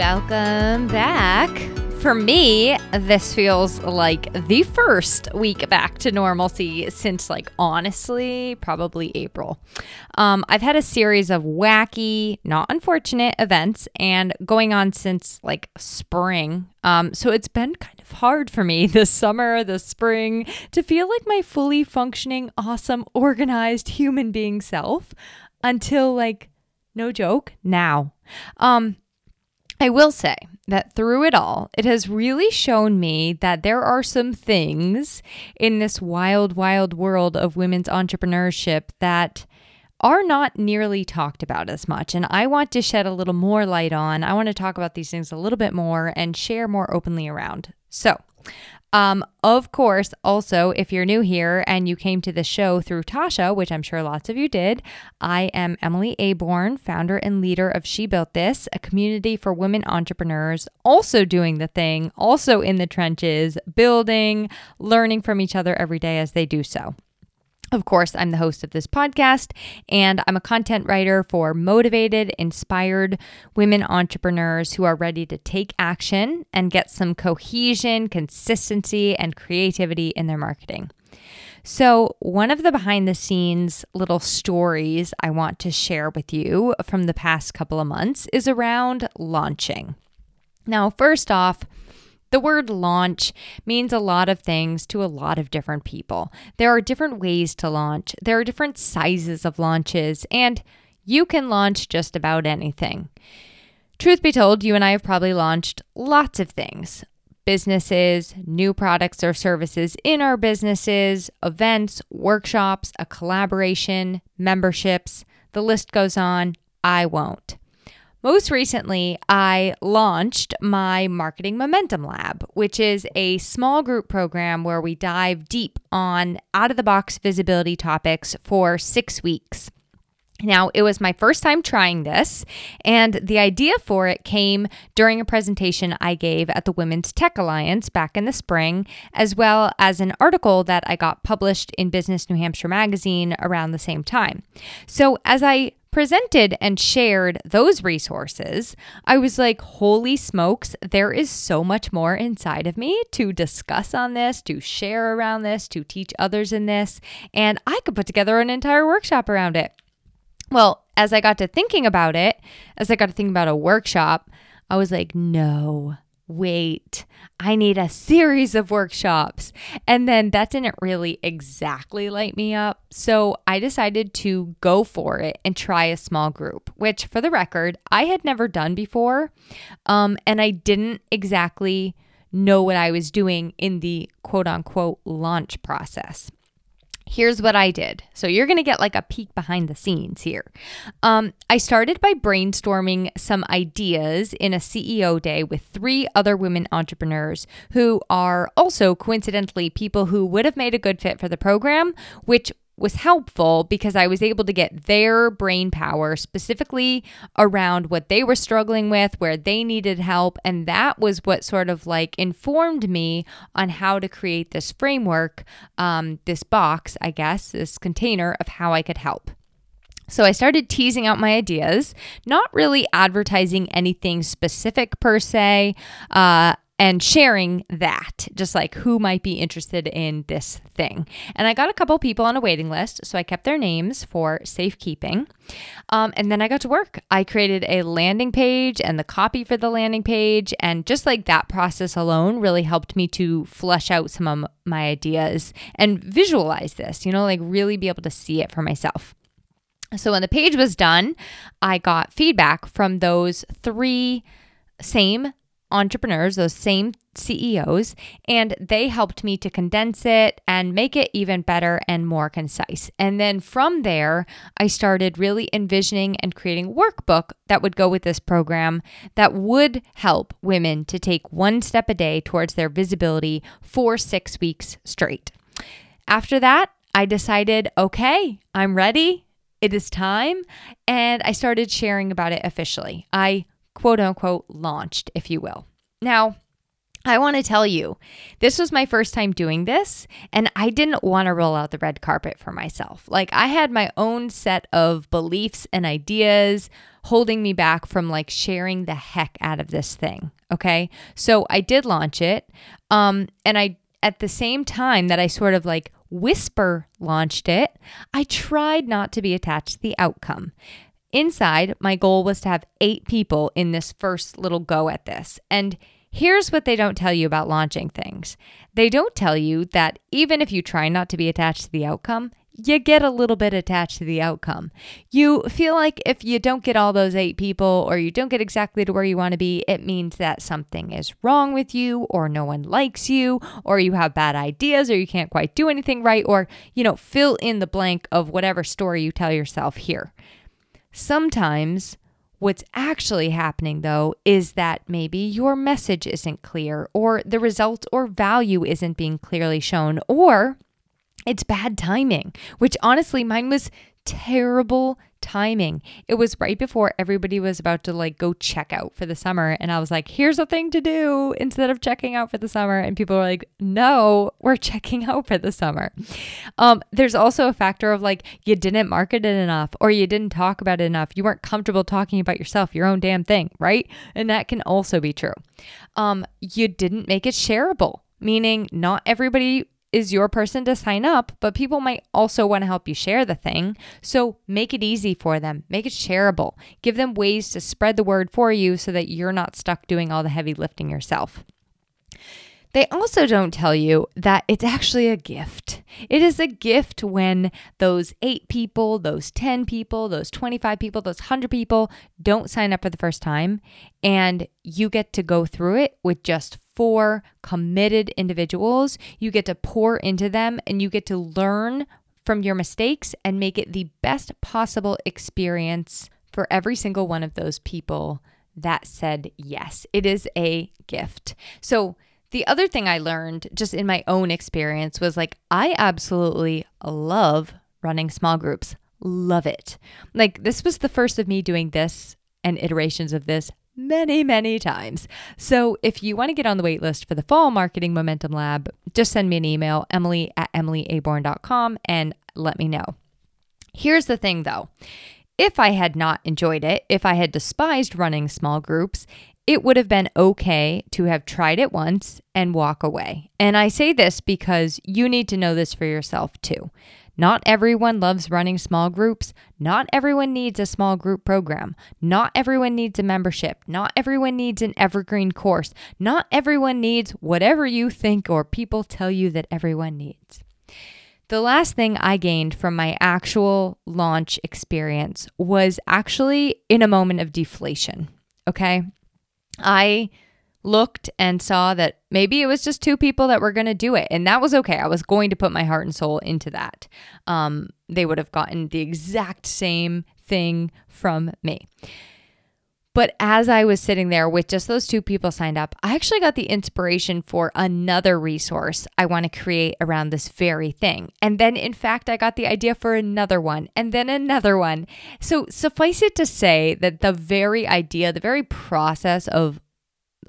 Welcome back for me, this feels like the first week back to normalcy since, like, honestly, probably April. Um, I've had a series of wacky, not unfortunate events and going on since like spring. Um, so it's been kind of hard for me this summer, this spring, to feel like my fully functioning, awesome, organized human being self until, like, no joke, now. Um, I will say that through it all, it has really shown me that there are some things in this wild, wild world of women's entrepreneurship that are not nearly talked about as much. And I want to shed a little more light on. I want to talk about these things a little bit more and share more openly around. So, um, of course, also, if you're new here and you came to the show through Tasha, which I'm sure lots of you did, I am Emily Aborn, founder and leader of She Built This, a community for women entrepreneurs, also doing the thing, also in the trenches, building, learning from each other every day as they do so. Of course, I'm the host of this podcast, and I'm a content writer for motivated, inspired women entrepreneurs who are ready to take action and get some cohesion, consistency, and creativity in their marketing. So, one of the behind the scenes little stories I want to share with you from the past couple of months is around launching. Now, first off, the word launch means a lot of things to a lot of different people. There are different ways to launch, there are different sizes of launches, and you can launch just about anything. Truth be told, you and I have probably launched lots of things businesses, new products or services in our businesses, events, workshops, a collaboration, memberships. The list goes on. I won't. Most recently, I launched my Marketing Momentum Lab, which is a small group program where we dive deep on out of the box visibility topics for six weeks. Now, it was my first time trying this, and the idea for it came during a presentation I gave at the Women's Tech Alliance back in the spring, as well as an article that I got published in Business New Hampshire magazine around the same time. So, as I presented and shared those resources, I was like, holy smokes, there is so much more inside of me to discuss on this, to share around this, to teach others in this, and I could put together an entire workshop around it. Well, as I got to thinking about it, as I got to think about a workshop, I was like, no, wait, I need a series of workshops. And then that didn't really exactly light me up. So I decided to go for it and try a small group, which for the record, I had never done before. Um, and I didn't exactly know what I was doing in the quote unquote launch process here's what I did. So you're going to get like a peek behind the scenes here. Um, I started by brainstorming some ideas in a CEO day with three other women entrepreneurs who are also coincidentally people who would have made a good fit for the program, which was helpful because I was able to get their brain power specifically around what they were struggling with, where they needed help. And that was what sort of like informed me on how to create this framework, um, this box, I guess, this container of how I could help. So I started teasing out my ideas, not really advertising anything specific per se. Uh, and sharing that, just like who might be interested in this thing. And I got a couple people on a waiting list, so I kept their names for safekeeping. Um, and then I got to work. I created a landing page and the copy for the landing page. And just like that process alone really helped me to flesh out some of my ideas and visualize this, you know, like really be able to see it for myself. So when the page was done, I got feedback from those three same entrepreneurs, those same CEOs, and they helped me to condense it and make it even better and more concise. And then from there, I started really envisioning and creating workbook that would go with this program that would help women to take one step a day towards their visibility for six weeks straight. After that, I decided, okay, I'm ready. It is time. And I started sharing about it officially. I quote unquote launched, if you will. Now, I want to tell you, this was my first time doing this, and I didn't want to roll out the red carpet for myself. Like, I had my own set of beliefs and ideas holding me back from like sharing the heck out of this thing. Okay. So I did launch it. Um, and I, at the same time that I sort of like whisper launched it, I tried not to be attached to the outcome. Inside, my goal was to have eight people in this first little go at this. And here's what they don't tell you about launching things they don't tell you that even if you try not to be attached to the outcome, you get a little bit attached to the outcome. You feel like if you don't get all those eight people or you don't get exactly to where you want to be, it means that something is wrong with you or no one likes you or you have bad ideas or you can't quite do anything right or, you know, fill in the blank of whatever story you tell yourself here. Sometimes what's actually happening, though, is that maybe your message isn't clear, or the result or value isn't being clearly shown, or it's bad timing, which honestly, mine was terrible timing. It was right before everybody was about to like go check out for the summer. And I was like, here's a thing to do instead of checking out for the summer. And people were like, no, we're checking out for the summer. Um, there's also a factor of like, you didn't market it enough or you didn't talk about it enough. You weren't comfortable talking about yourself, your own damn thing, right? And that can also be true. Um, you didn't make it shareable meaning not everybody is your person to sign up, but people might also want to help you share the thing. So make it easy for them, make it shareable, give them ways to spread the word for you so that you're not stuck doing all the heavy lifting yourself. They also don't tell you that it's actually a gift. It is a gift when those eight people, those 10 people, those 25 people, those 100 people don't sign up for the first time, and you get to go through it with just four committed individuals. You get to pour into them and you get to learn from your mistakes and make it the best possible experience for every single one of those people that said yes. It is a gift. So, the other thing I learned just in my own experience was like, I absolutely love running small groups. Love it. Like, this was the first of me doing this and iterations of this many, many times. So if you want to get on the wait list for the fall marketing momentum lab, just send me an email, emily at emilyaborn.com, and let me know. Here's the thing though. If I had not enjoyed it, if I had despised running small groups, it would have been okay to have tried it once and walk away. And I say this because you need to know this for yourself too. Not everyone loves running small groups. Not everyone needs a small group program. Not everyone needs a membership. Not everyone needs an evergreen course. Not everyone needs whatever you think or people tell you that everyone needs. The last thing I gained from my actual launch experience was actually in a moment of deflation. Okay. I looked and saw that maybe it was just two people that were going to do it. And that was okay. I was going to put my heart and soul into that. Um, they would have gotten the exact same thing from me. But as I was sitting there with just those two people signed up, I actually got the inspiration for another resource I want to create around this very thing. And then, in fact, I got the idea for another one and then another one. So, suffice it to say that the very idea, the very process of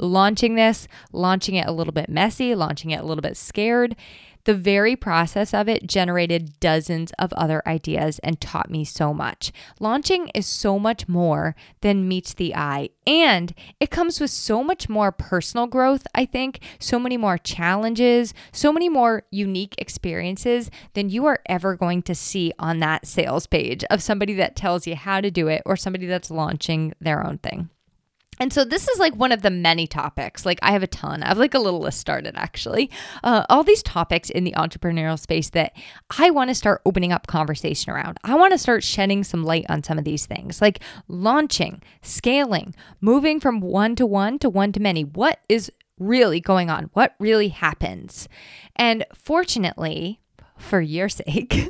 launching this, launching it a little bit messy, launching it a little bit scared, the very process of it generated dozens of other ideas and taught me so much. Launching is so much more than meets the eye, and it comes with so much more personal growth, I think, so many more challenges, so many more unique experiences than you are ever going to see on that sales page of somebody that tells you how to do it or somebody that's launching their own thing. And so this is like one of the many topics. Like I have a ton. I have like a little list started actually. Uh, all these topics in the entrepreneurial space that I want to start opening up conversation around. I want to start shedding some light on some of these things, like launching, scaling, moving from one to one to one to many. What is really going on? What really happens? And fortunately, for your sake,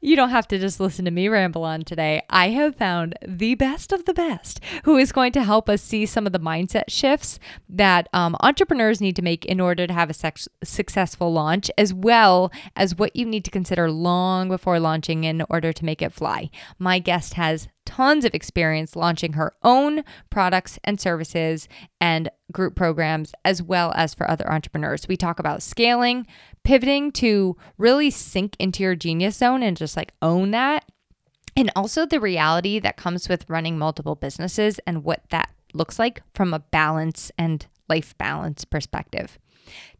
you don't have to just listen to me ramble on today. I have found the best of the best who is going to help us see some of the mindset shifts that um, entrepreneurs need to make in order to have a sex- successful launch, as well as what you need to consider long before launching in order to make it fly. My guest has tons of experience launching her own products and services and group programs, as well as for other entrepreneurs. We talk about scaling, pivoting to really sink into your genius zone and just like own that. And also the reality that comes with running multiple businesses and what that looks like from a balance and life balance perspective.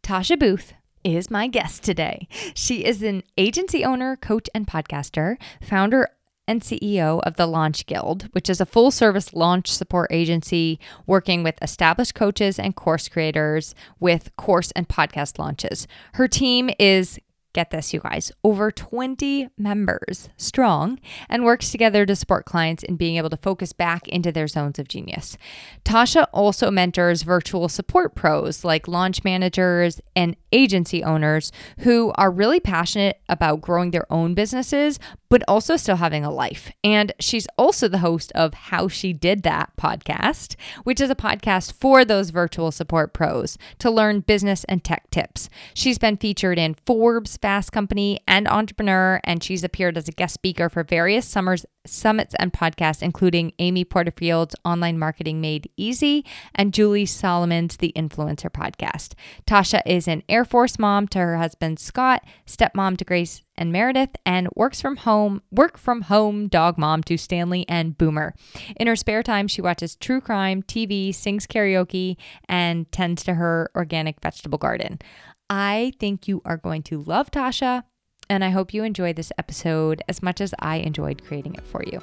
Tasha Booth is my guest today. She is an agency owner, coach, and podcaster, founder and CEO of the Launch Guild, which is a full service launch support agency working with established coaches and course creators with course and podcast launches. Her team is get this, you guys, over 20 members strong and works together to support clients in being able to focus back into their zones of genius. Tasha also mentors virtual support pros like launch managers and agency owners who are really passionate about growing their own businesses, but also still having a life. And she's also the host of How She Did That podcast, which is a podcast for those virtual support pros to learn business and tech tips. She's been featured in Forbes, Fast Company, and Entrepreneur, and she's appeared as a guest speaker for various summers summits and podcasts, including Amy Porterfield's Online Marketing Made Easy and Julie Solomon's The Influencer podcast. Tasha is an Air Force mom to her husband Scott, stepmom to Grace and Meredith, and works from home, work from home dog mom to Stanley and Boomer. In her spare time, she watches true crime, TV, sings karaoke, and tends to her organic vegetable garden. I think you are going to love Tasha and I hope you enjoy this episode as much as I enjoyed creating it for you.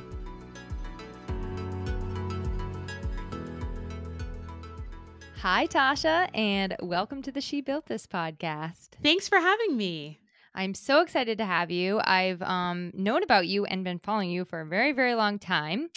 Hi, Tasha, and welcome to the She Built This podcast. Thanks for having me. I'm so excited to have you. I've um, known about you and been following you for a very, very long time.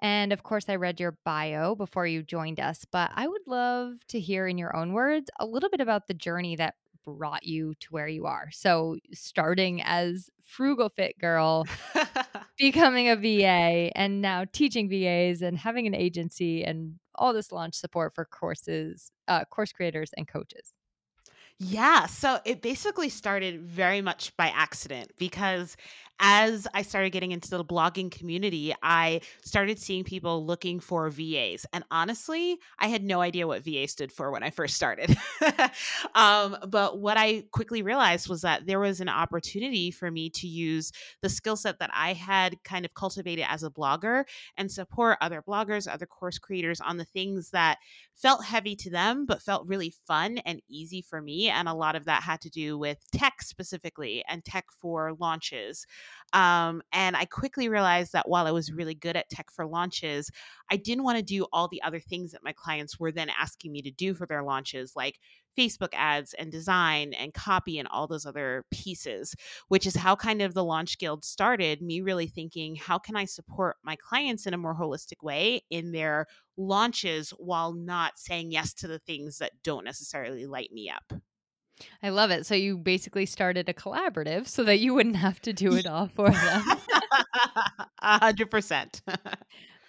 And of course, I read your bio before you joined us, but I would love to hear in your own words a little bit about the journey that brought you to where you are. So, starting as frugal fit girl, becoming a VA, and now teaching VAs and having an agency and all this launch support for courses, uh, course creators, and coaches. Yeah, so it basically started very much by accident because as I started getting into the blogging community, I started seeing people looking for VAs. And honestly, I had no idea what VA stood for when I first started. um, but what I quickly realized was that there was an opportunity for me to use the skill set that I had kind of cultivated as a blogger and support other bloggers, other course creators on the things that felt heavy to them, but felt really fun and easy for me. And a lot of that had to do with tech specifically and tech for launches. Um, and I quickly realized that while I was really good at tech for launches, I didn't want to do all the other things that my clients were then asking me to do for their launches, like Facebook ads and design and copy and all those other pieces, which is how kind of the Launch Guild started. Me really thinking, how can I support my clients in a more holistic way in their launches while not saying yes to the things that don't necessarily light me up? I love it. So you basically started a collaborative so that you wouldn't have to do it all for them. A hundred percent.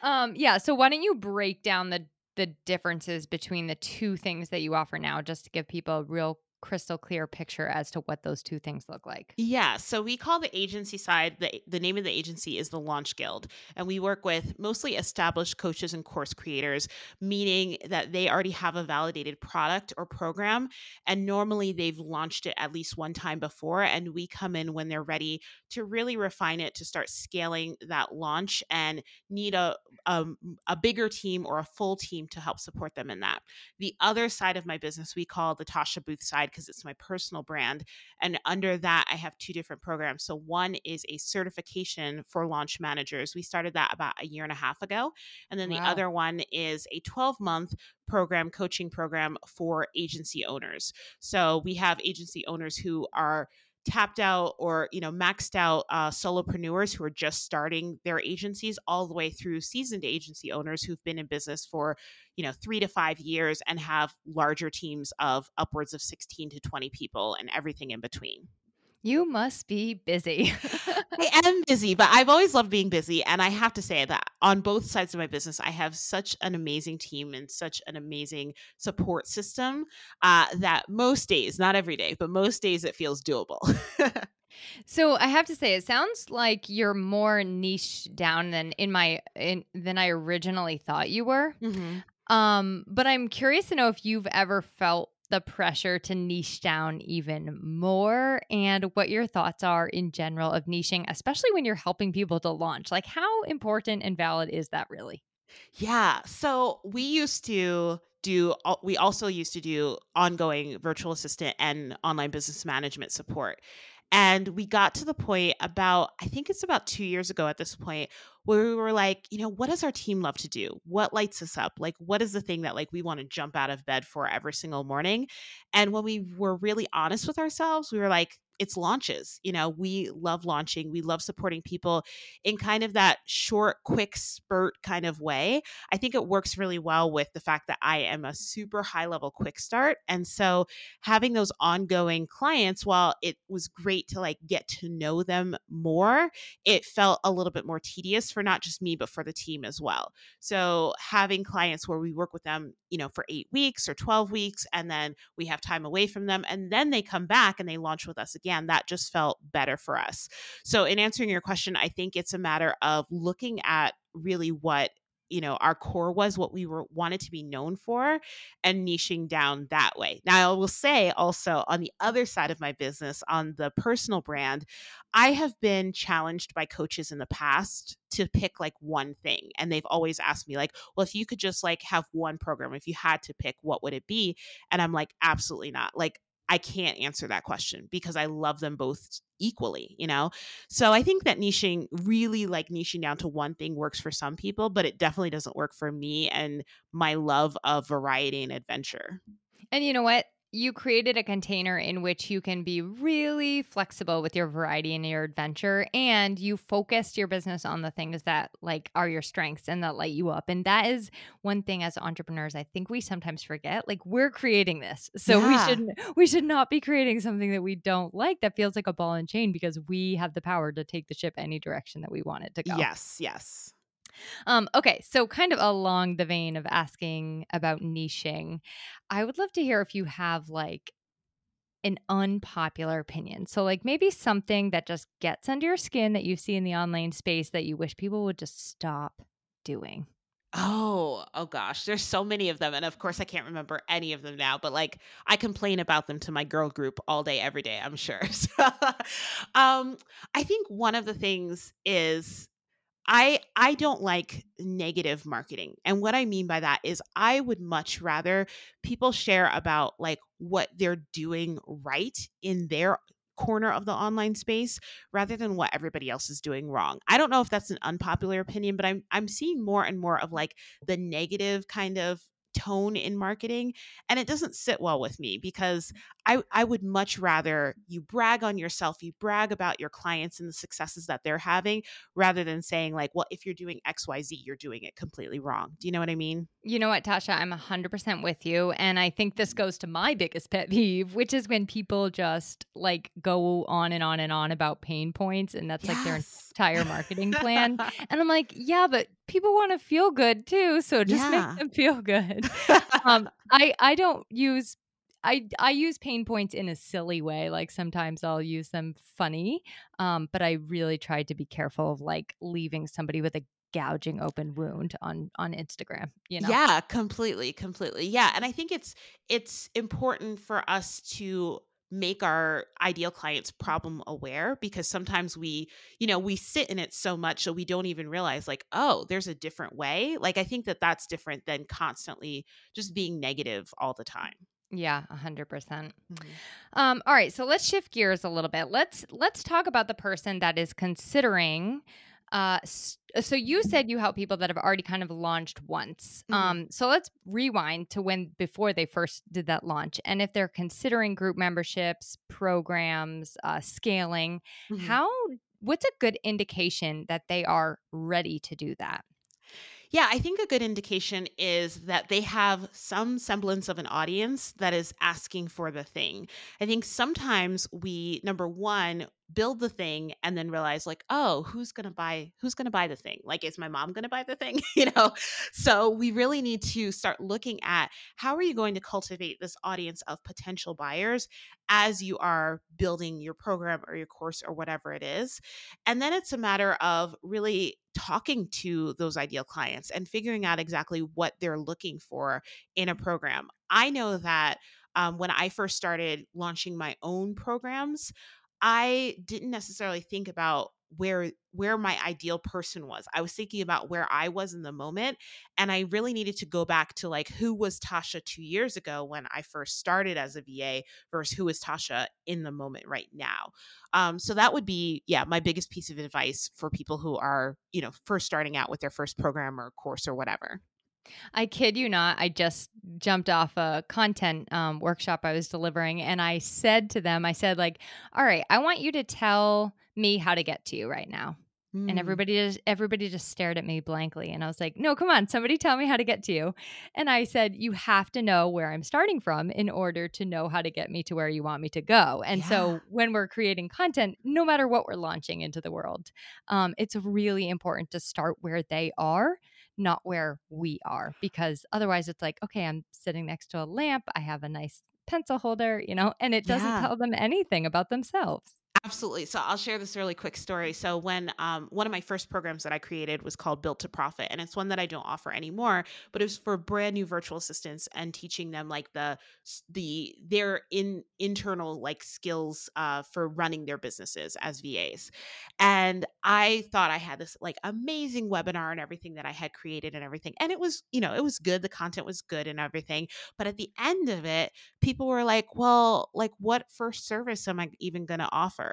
Um, yeah. So why don't you break down the the differences between the two things that you offer now, just to give people a real crystal clear picture as to what those two things look like. Yeah, so we call the agency side the the name of the agency is the Launch Guild, and we work with mostly established coaches and course creators, meaning that they already have a validated product or program, and normally they've launched it at least one time before, and we come in when they're ready to really refine it to start scaling that launch and need a a, a bigger team or a full team to help support them in that. The other side of my business we call the Tasha Booth side side because it's my personal brand. And under that, I have two different programs. So one is a certification for launch managers. We started that about a year and a half ago. And then wow. the other one is a 12 month program, coaching program for agency owners. So we have agency owners who are tapped out or you know maxed out uh, solopreneurs who are just starting their agencies all the way through seasoned agency owners who've been in business for you know three to five years and have larger teams of upwards of 16 to 20 people and everything in between you must be busy. I am busy, but I've always loved being busy. And I have to say that on both sides of my business, I have such an amazing team and such an amazing support system uh, that most days, not every day, but most days it feels doable. so I have to say, it sounds like you're more niche down than in my in than I originally thought you were. Mm-hmm. Um, but I'm curious to know if you've ever felt the pressure to niche down even more and what your thoughts are in general of niching, especially when you're helping people to launch. Like, how important and valid is that really? Yeah. So we used to do, we also used to do ongoing virtual assistant and online business management support. And we got to the point about, I think it's about two years ago at this point, where we were like, you know, what does our team love to do? What lights us up? Like, what is the thing that like we want to jump out of bed for every single morning? And when we were really honest with ourselves, we were like, it's launches. You know, we love launching. We love supporting people in kind of that short, quick spurt kind of way. I think it works really well with the fact that I am a super high level quick start. And so having those ongoing clients, while it was great to like get to know them more, it felt a little bit more tedious for not just me, but for the team as well. So having clients where we work with them, you know, for eight weeks or 12 weeks, and then we have time away from them, and then they come back and they launch with us again again, that just felt better for us. So, in answering your question, I think it's a matter of looking at really what you know our core was what we were wanted to be known for and niching down that way. Now i will say also on the other side of my business on the personal brand i have been challenged by coaches in the past to pick like one thing and they've always asked me like well if you could just like have one program if you had to pick what would it be? And i'm like absolutely not. Like I can't answer that question because I love them both equally, you know? So I think that niching really like niching down to one thing works for some people, but it definitely doesn't work for me and my love of variety and adventure. And you know what? You created a container in which you can be really flexible with your variety and your adventure and you focused your business on the things that like are your strengths and that light you up and that is one thing as entrepreneurs i think we sometimes forget like we're creating this. So yeah. we should we should not be creating something that we don't like that feels like a ball and chain because we have the power to take the ship any direction that we want it to go. Yes yes um, okay, so kind of along the vein of asking about niching, I would love to hear if you have like an unpopular opinion. So, like maybe something that just gets under your skin that you see in the online space that you wish people would just stop doing. Oh, oh gosh, there's so many of them. And of course, I can't remember any of them now, but like I complain about them to my girl group all day, every day, I'm sure. So, um, I think one of the things is I I don't like negative marketing. And what I mean by that is I would much rather people share about like what they're doing right in their corner of the online space rather than what everybody else is doing wrong. I don't know if that's an unpopular opinion, but I'm I'm seeing more and more of like the negative kind of tone in marketing and it doesn't sit well with me because I, I would much rather you brag on yourself you brag about your clients and the successes that they're having rather than saying like well if you're doing xyz you're doing it completely wrong do you know what i mean you know what tasha i'm 100% with you and i think this goes to my biggest pet peeve which is when people just like go on and on and on about pain points and that's yes. like their entire marketing plan and i'm like yeah but people want to feel good too so just yeah. make them feel good um, I I don't use I I use pain points in a silly way. Like sometimes I'll use them funny, um, but I really tried to be careful of like leaving somebody with a gouging open wound on on Instagram. You know? Yeah, completely, completely. Yeah, and I think it's it's important for us to make our ideal clients problem aware because sometimes we you know we sit in it so much so we don't even realize like oh there's a different way like i think that that's different than constantly just being negative all the time Yeah, a hundred percent. Mm-hmm. Um, all right, so let's shift gears a little bit. Let's let's talk about the person that is considering. Uh, so you said you help people that have already kind of launched once. Mm-hmm. Um, so let's rewind to when before they first did that launch, and if they're considering group memberships, programs, uh, scaling, mm-hmm. how what's a good indication that they are ready to do that? Yeah, I think a good indication is that they have some semblance of an audience that is asking for the thing. I think sometimes we, number one, build the thing and then realize like oh who's going to buy who's going to buy the thing? Like is my mom going to buy the thing? You know? So we really need to start looking at how are you going to cultivate this audience of potential buyers as you are building your program or your course or whatever it is. And then it's a matter of really talking to those ideal clients and figuring out exactly what they're looking for in a program. I know that um, when I first started launching my own programs, I didn't necessarily think about where where my ideal person was. I was thinking about where I was in the moment and I really needed to go back to like who was Tasha 2 years ago when I first started as a VA versus who is Tasha in the moment right now. Um, so that would be yeah, my biggest piece of advice for people who are, you know, first starting out with their first program or course or whatever. I kid you not. I just jumped off a content um, workshop I was delivering, and I said to them, I said, like, all right, I want you to tell me how to get to you right now. Mm. And everybody just everybody just stared at me blankly. And I was like, no, come on, somebody tell me how to get to you. And I said, you have to know where I'm starting from in order to know how to get me to where you want me to go. And yeah. so when we're creating content, no matter what we're launching into the world, um, it's really important to start where they are not where we are because otherwise it's like okay i'm sitting next to a lamp i have a nice pencil holder you know and it doesn't yeah. tell them anything about themselves Absolutely. So I'll share this really quick story. So when um, one of my first programs that I created was called Built to Profit, and it's one that I don't offer anymore, but it was for brand new virtual assistants and teaching them like the the their in internal like skills uh, for running their businesses as VAs. And I thought I had this like amazing webinar and everything that I had created and everything, and it was you know it was good. The content was good and everything, but at the end of it, people were like, "Well, like what first service am I even going to offer?"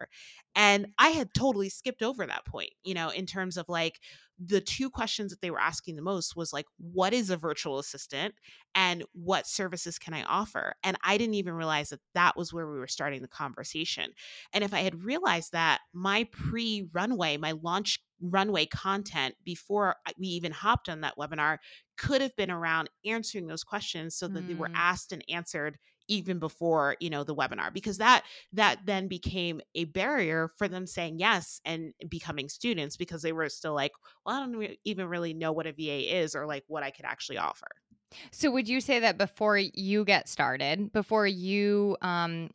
And I had totally skipped over that point, you know, in terms of like the two questions that they were asking the most was like, what is a virtual assistant and what services can I offer? And I didn't even realize that that was where we were starting the conversation. And if I had realized that my pre runway, my launch runway content before we even hopped on that webinar could have been around answering those questions so that mm. they were mm. asked and answered even before you know the webinar because that that then became a barrier for them saying yes and becoming students because they were still like well i don't even really know what a va is or like what i could actually offer. So would you say that before you get started before you um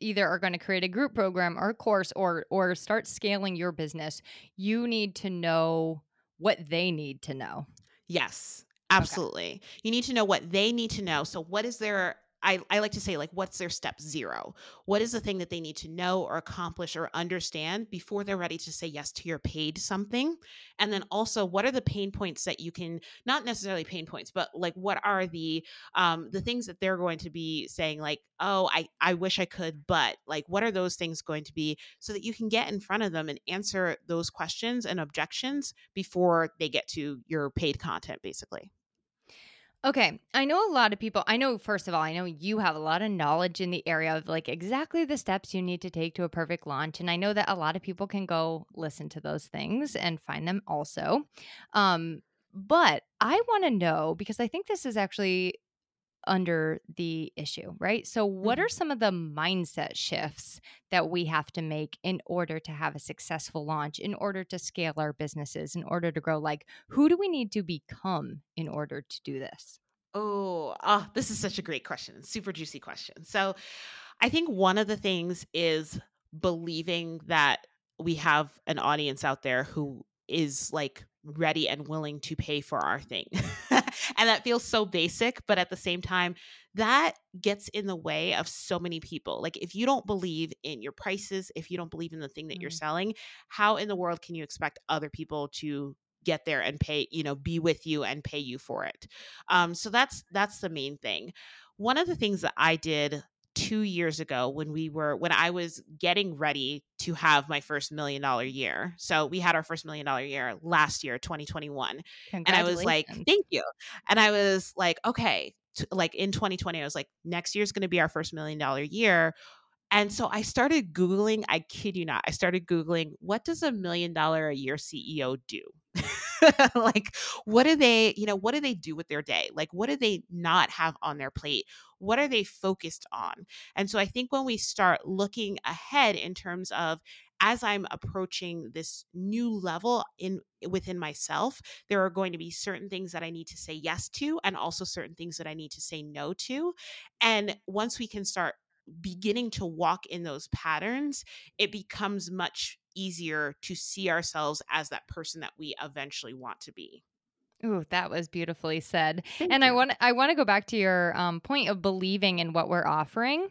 either are going to create a group program or a course or or start scaling your business you need to know what they need to know? Yes absolutely. Okay. you need to know what they need to know. So what is their I, I like to say like what's their step zero? What is the thing that they need to know or accomplish or understand before they're ready to say yes to your paid something? And then also what are the pain points that you can not necessarily pain points but like what are the um the things that they're going to be saying like oh i i wish i could but like what are those things going to be? So that you can get in front of them and answer those questions and objections before they get to your paid content basically Okay. I know a lot of people. I know, first of all, I know you have a lot of knowledge in the area of like exactly the steps you need to take to a perfect launch. And I know that a lot of people can go listen to those things and find them also. Um, but I want to know because I think this is actually under the issue, right? So, what are mm-hmm. some of the mindset shifts that we have to make in order to have a successful launch, in order to scale our businesses, in order to grow? Like, who do we need to become in order to do this? Oh, oh this is such a great question. Super juicy question. So, I think one of the things is believing that we have an audience out there who is like ready and willing to pay for our thing. and that feels so basic, but at the same time, that gets in the way of so many people. Like, if you don't believe in your prices, if you don't believe in the thing that mm-hmm. you're selling, how in the world can you expect other people to get there and pay you know be with you and pay you for it um so that's that's the main thing one of the things that I did two years ago when we were when I was getting ready to have my first million dollar year. So we had our first million dollar year last year, 2021. And I was like, thank you. And I was like, okay, t- like in 2020, I was like, next year's going to be our first million dollar year. And so I started Googling, I kid you not, I started Googling, what does a million dollar a year CEO do? like what do they you know what do they do with their day? Like what do they not have on their plate? What are they focused on? And so i think when we start looking ahead in terms of as i'm approaching this new level in within myself there are going to be certain things that i need to say yes to and also certain things that i need to say no to. And once we can start beginning to walk in those patterns, it becomes much easier to see ourselves as that person that we eventually want to be. Ooh, that was beautifully said. Thank and you. I want I want to go back to your um, point of believing in what we're offering,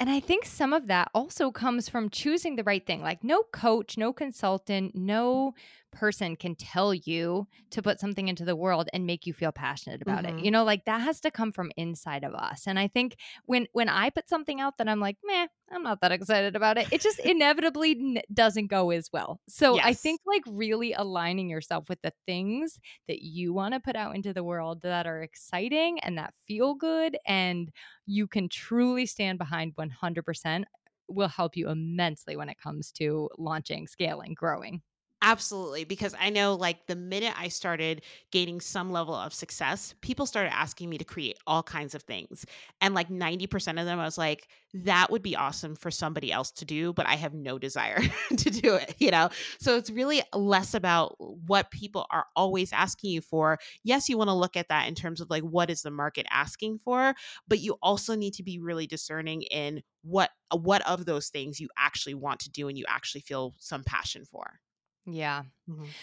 and I think some of that also comes from choosing the right thing. Like no coach, no consultant, no person can tell you to put something into the world and make you feel passionate about Mhm. it. You know, like that has to come from inside of us. And I think when when I put something out that I'm like, meh, I'm not that excited about it, it just inevitably n- doesn't go as well. So I think like really aligning yourself with the things that you want to put out into the world that are exciting and that feel good and you can truly stand behind 100% will help you immensely when it comes to launching, scaling, growing. Absolutely. Because I know, like, the minute I started gaining some level of success, people started asking me to create all kinds of things. And like 90% of them, I was like, that would be awesome for somebody else to do, but I have no desire to do it, you know? So it's really less about what people are always asking you for. Yes, you want to look at that in terms of like, what is the market asking for? But you also need to be really discerning in what what of those things you actually want to do and you actually feel some passion for. Yeah. Mhm.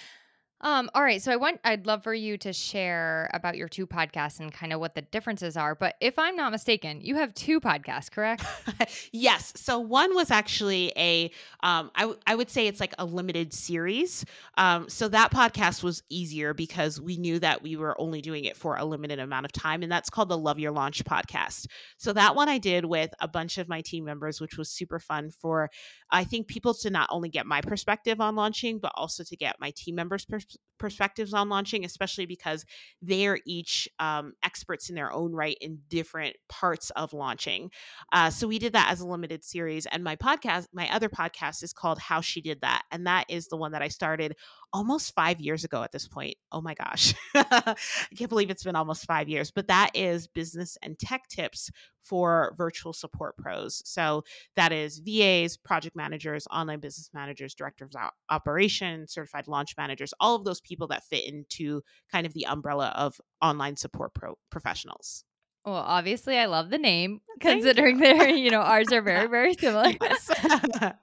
Um, all right. So I want I'd love for you to share about your two podcasts and kind of what the differences are. But if I'm not mistaken, you have two podcasts, correct? yes. So one was actually a, um, I, w- I would say it's like a limited series. Um, so that podcast was easier because we knew that we were only doing it for a limited amount of time. And that's called the Love Your Launch podcast. So that one I did with a bunch of my team members, which was super fun for, I think, people to not only get my perspective on launching, but also to get my team members' pers- perspectives on launching, especially because they are each um, experts in their own right in different parts of launching. Uh, so we did that as a limited series. And my podcast, my other podcast is called How She Did That. And that is the one that I started almost five years ago at this point. Oh my gosh. I can't believe it's been almost five years. But that is business and tech tips for virtual support pros. So that is VAs, project managers, online business managers, directors of operations, certified launch managers, all of those people that fit into kind of the umbrella of online support pro professionals. Well, obviously I love the name, Thank considering you. they're, you know, ours are very, very similar. Yes.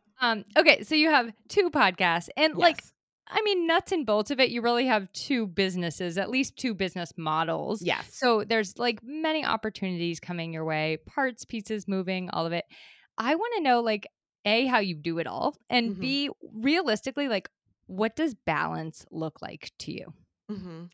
um, okay, so you have two podcasts and like I mean, nuts and bolts of it, you really have two businesses, at least two business models. Yes. So there's like many opportunities coming your way, parts, pieces moving, all of it. I want to know, like, A, how you do it all, and Mhm. B, realistically, like, what does balance look like to you? hmm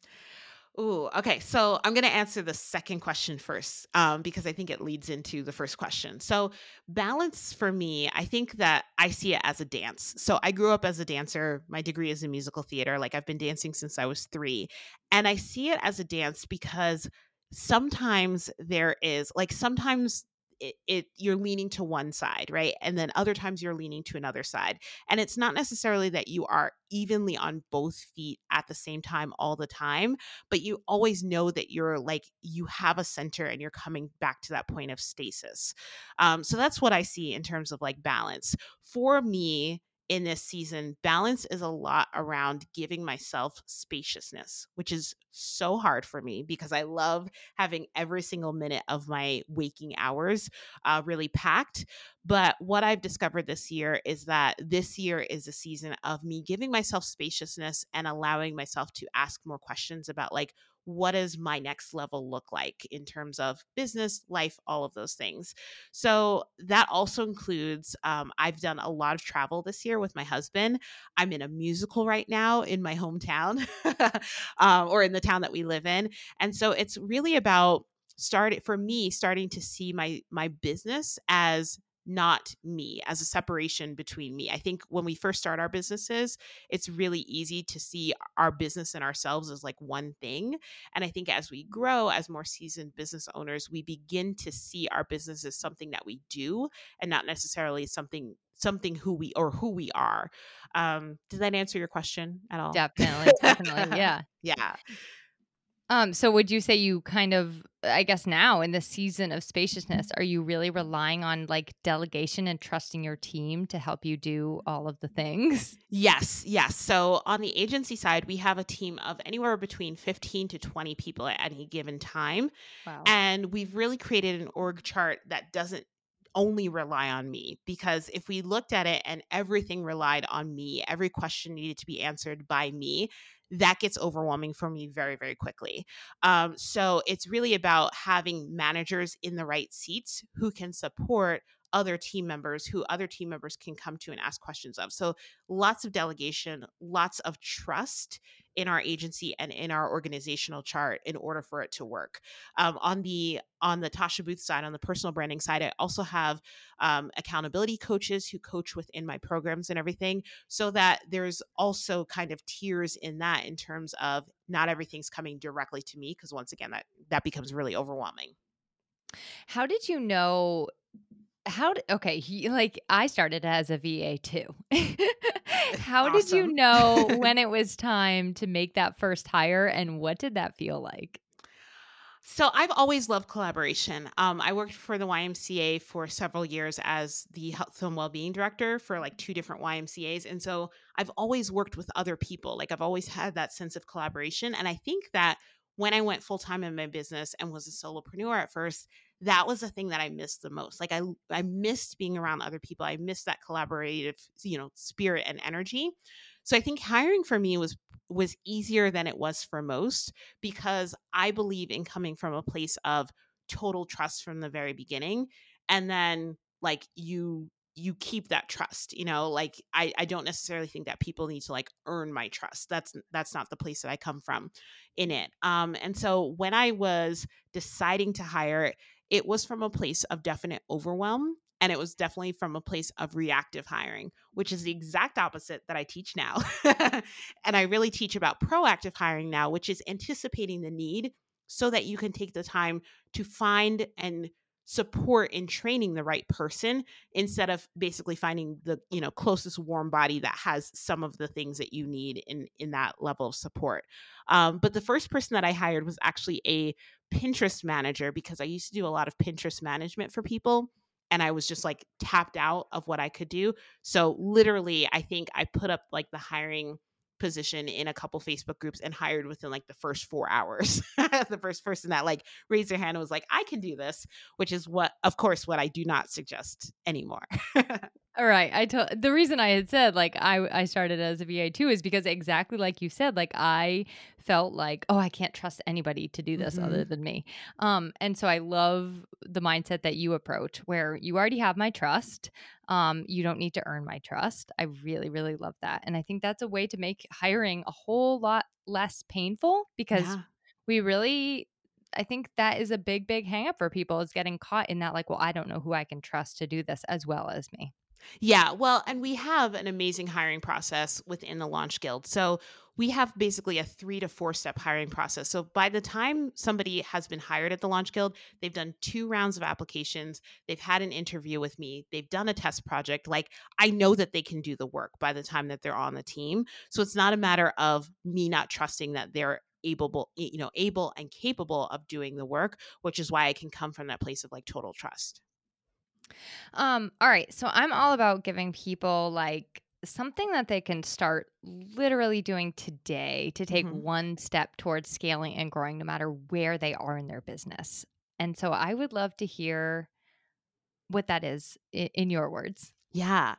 Ooh, okay. So I'm going to answer the second question first um, because I think it leads into the first question. So, balance for me, I think that I see it as a dance. So, I grew up as a dancer. My degree is in musical theater. Like, I've been dancing since I was three. And I see it as a dance because sometimes there is, like, sometimes it, it you're leaning to one side right? And then other times you're leaning to another side. And it's not necessarily that you are evenly on both feet at the same time all the time but you always know that you're like you have a center and you're coming back to that point of stasis. Um, so that's what i see in terms of like balance. For me in this season balance is a lot around giving myself spaciousness which is so hard for me because i love having every single minute of my waking hours uh, really packed. But what I've discovered this year is that this year is a season of me giving myself spaciousness and allowing myself to ask more questions about like what does my next level look like in terms of business, life, all of those things. So that also includes um, I've done a lot of travel this year with my husband. I'm in a musical right now in my hometown um, or in the town that we live in. And so it's really about started for me starting to see my my business as not me as a separation between me. I think when we first start our businesses, it's really easy to see our business and ourselves as like one thing. And I think as we grow as more seasoned business owners, we begin to see our business as something that we do and not necessarily something something who we or who we are. Um, does that answer your question at all? Definitely, definitely. Yeah. yeah. Um, so would you say you kind of I guess now in the season of spaciousness, are you really relying on like delegation and trusting your team to help you do all of the things? Yes, yes. So on the agency side, we have a team of anywhere between 15 to 20 people at any given time. Wow. And we've really created an org chart that doesn't only rely on me because if we looked at it and everything relied on me, every question needed to be answered by me, that gets overwhelming for me very, very quickly. Um, so it's really about having managers in the right seats who can support other team members who other team members can come to and ask questions of. So lots of delegation, lots of trust in our agency and in our organizational chart in order for it to work. Um, on the on the Tasha Booth side, on the personal branding side, I also have um, accountability coaches who coach within my programs and everything, so that there's also kind of tiers in that in terms of not everything's coming directly to me because once again that that becomes really overwhelming. How did you know how did okay he, like i started as a va too how awesome. did you know when it was time to make that first hire and what did that feel like so I've always loved collaboration. Um, I worked for the YMCA for several years as the health and well-being director for like two different YMCA's, and so I've always worked with other people. Like I've always had that sense of collaboration, and I think that when I went full time in my business and was a solopreneur at first, that was the thing that I missed the most. Like I I missed being around other people. I missed that collaborative, you know, spirit and energy. So I think hiring for me was was easier than it was for most because I believe in coming from a place of total trust from the very beginning and then like you you keep that trust you know like I, I don't necessarily think that people need to like earn my trust that's that's not the place that i come from in it um and so when i was deciding to hire it was from a place of definite overwhelm and it was definitely from a place of reactive hiring which is the exact opposite that i teach now. And i really teach about proactive hiring now which is anticipating the need so that you can take the time to find and support in training the right person instead of basically finding the you know closest warm body that has some of the things that you need in in that level of support. Um, but the first person that i hired was actually a pinterest manager because i used to do a lot of pinterest management for people and i was just like tapped out of what i could do. So literally i think i put up like the hiring position in a couple Facebook groups and hired within like the first four hours. the first person that like raised their hand and was like, I can do this, which is what, of course, what I do not suggest anymore. All right. I told the reason I had said like I I started as a VA too is because exactly like you said, like I felt like, oh, I can't trust anybody to do this mm-hmm. other than me. Um, and so I love the mindset that you approach where you already have my trust. Um, you don't need to earn my trust. I really, really love that. And I think that's a way to make hiring a whole lot less painful because yeah. we really I think that is a big, big hangup for people is getting caught in that, like, well, I don't know who I can trust to do this as well as me. Yeah, well, and we have an amazing hiring process within the Launch Guild. So we have basically a three to four step hiring process. So by the time somebody has been hired at the Launch Guild, they've done two rounds of applications, they've had an interview with me, they've done a test project. Like I know that they can do the work by the time that they're on the team. So it's not a matter of me not trusting that they're able you know able and capable of doing the work which is why i can come from that place of like total trust um, all right. So I'm all about giving people like something that they can start literally doing today to take mm-hmm. one step towards scaling and growing no matter where they are in their business. And so I would love to hear what that is in, in your words. Yeah.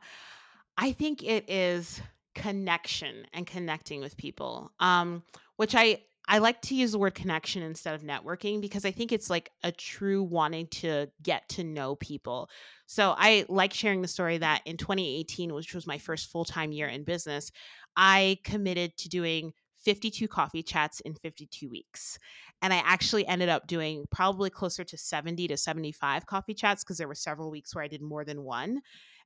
I think it is connection and connecting with people. Um, which I I like to use the word connection instead of networking because I think it's like a true wanting to get to know people. So I like sharing the story that in 2018, which was my first full time year in business, I committed to doing 52 coffee chats in 52 weeks. And I actually ended up doing probably closer to 70 to 75 coffee chats because there were several weeks where I did more than one.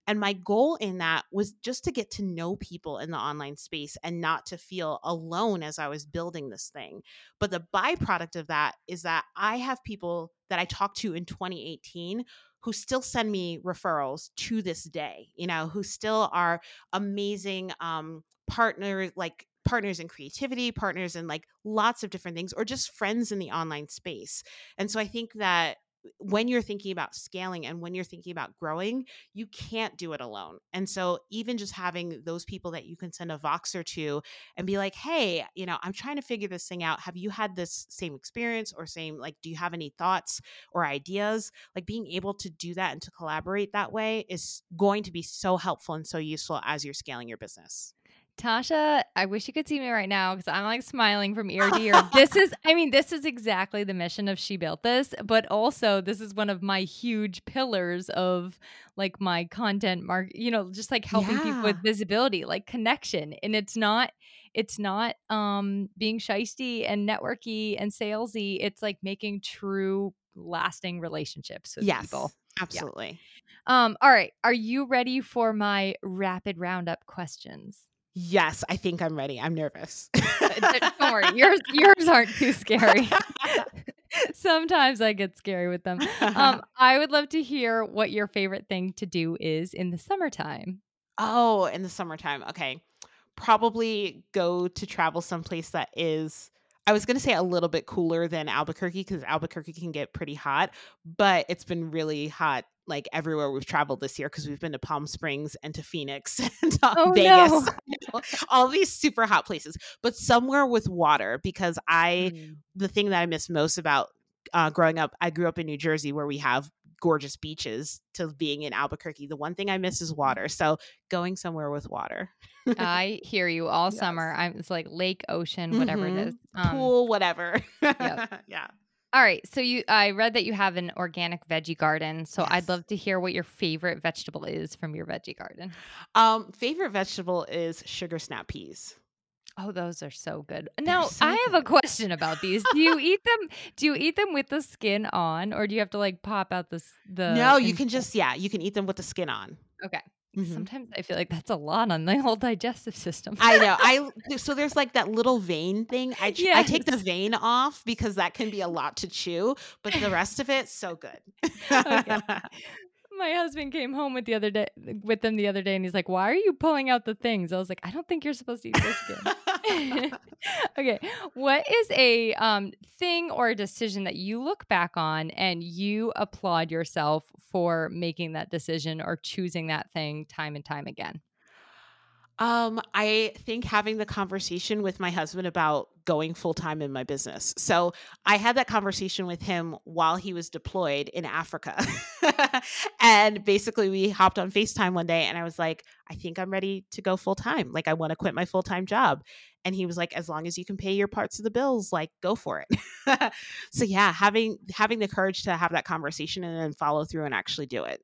And my goal in that was just to get to know people in the online space and not to feel alone as I was building this thing. But the byproduct of that is that I have people that I talked to in 2018 who still send me referrals to this day, you know, who still are amazing um, partners, like partners in creativity, partners in like lots of different things, or just friends in the online space. And so I think that when you're thinking about scaling and when you're thinking about growing, you can't do it alone. And so, even just having those people that you can send a Voxer to and be like, hey, you know, I'm trying to figure this thing out. Have you had this same experience or same, like, do you have any thoughts or ideas? Like, being able to do that and to collaborate that way is going to be so helpful and so useful as you're scaling your business. Tasha, I wish you could see me right now because I'm like smiling from ear to ear. this is, I mean, this is exactly the mission of She Built This, but also this is one of my huge pillars of like my content mark, you know, just like helping yeah. people with visibility, like connection. And it's not, it's not um being shisty and networky and salesy. It's like making true lasting relationships with yes, people. Absolutely. Yeah. Um, all right. Are you ready for my rapid roundup questions? Yes, I think I'm ready. I'm nervous. Don't worry, yours yours aren't too scary. Sometimes I get scary with them. Um, I would love to hear what your favorite thing to do is in the summertime. Oh, in the summertime. Okay. Probably go to travel someplace that is I was going to say a little bit cooler than Albuquerque because Albuquerque can get pretty hot, but it's been really hot like everywhere we've traveled this year because we've been to Palm Springs and to Phoenix and to oh, Vegas, no. all these super hot places, but somewhere with water because I, mm. the thing that I miss most about uh, growing up, I grew up in New Jersey where we have gorgeous beaches to being in Albuquerque. The one thing I miss is water. So going somewhere with water. I hear you all yes. summer. I'm it's like lake, ocean, whatever mm-hmm. it is. Um, Pool, whatever. yep. yeah. All right. So you I read that you have an organic veggie garden. So yes. I'd love to hear what your favorite vegetable is from your veggie garden. Um, favorite vegetable is sugar snap peas. Oh, those are so good. Now, so I have a question about these. Do you eat them? Do you eat them with the skin on, or do you have to like pop out the the? No, you can just yeah, you can eat them with the skin on. Okay. Mm-hmm. Sometimes I feel like that's a lot on the whole digestive system. I know. I so there's like that little vein thing. I yes. I take the vein off because that can be a lot to chew, but the rest of it so good. okay my husband came home with the other day with them the other day and he's like why are you pulling out the things? I was like i don't think you're supposed to eat this skin okay what is a um, thing or a decision that you look back on and you applaud yourself for making that decision or choosing that thing time and time again um, I think having the conversation with my husband about going full time in my business. So I had that conversation with him while he was deployed in Africa. and basically, we hopped on FaceTime one day and I was like, I think I'm ready to go full time. Like, I want to quit my full time job. And he was like, as long as you can pay your parts of the bills, like, go for it. so yeah, having having the courage to have that conversation and then follow through and actually do it.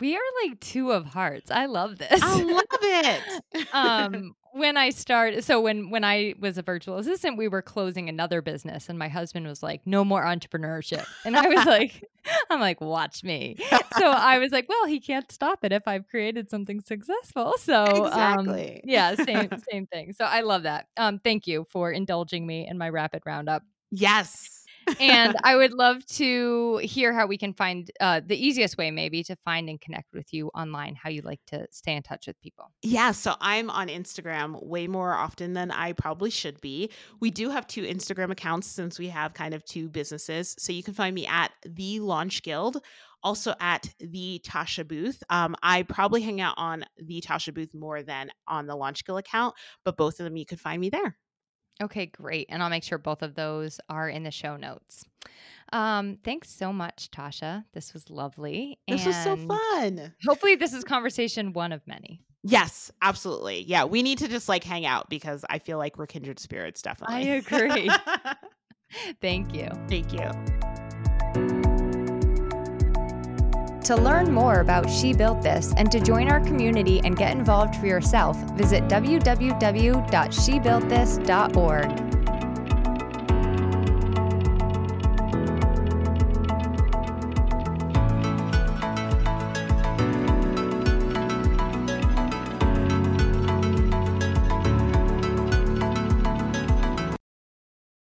We are like two of hearts. I love this. I love it. um, when I started, so when when I was a virtual assistant, we were closing another business, and my husband was like, "No more entrepreneurship," and I was like, "I'm like, watch me." So I was like, "Well, he can't stop it if I've created something successful." So um, exactly, um, yeah, same same thing. So I love that. Um, thank you for indulging me in my rapid roundup. Yes and I would love to hear how we can find uh, the easiest way, maybe, to find and connect with you online, how you like to stay in touch with people. Yeah. So I'm on Instagram way more often than I probably should be. We do have two Instagram accounts since we have kind of two businesses. So you can find me at The Launch Guild also at the Tasha Booth. Um, I probably hang out on the Tasha Booth more than on the Launch Guild account, but both of them you can find me there. Okay, great. And I'll make sure both of those are in the show notes. Um, thanks so much, Tasha. This was lovely. This was so fun. Hopefully, this is conversation one of many. Yes, absolutely. Yeah, we need to just like hang out because I feel like we're kindred spirits, definitely. I agree. Thank you. Thank you. To learn more about She Built This and to join our community and get involved for yourself, visit www.shebuiltthis.org.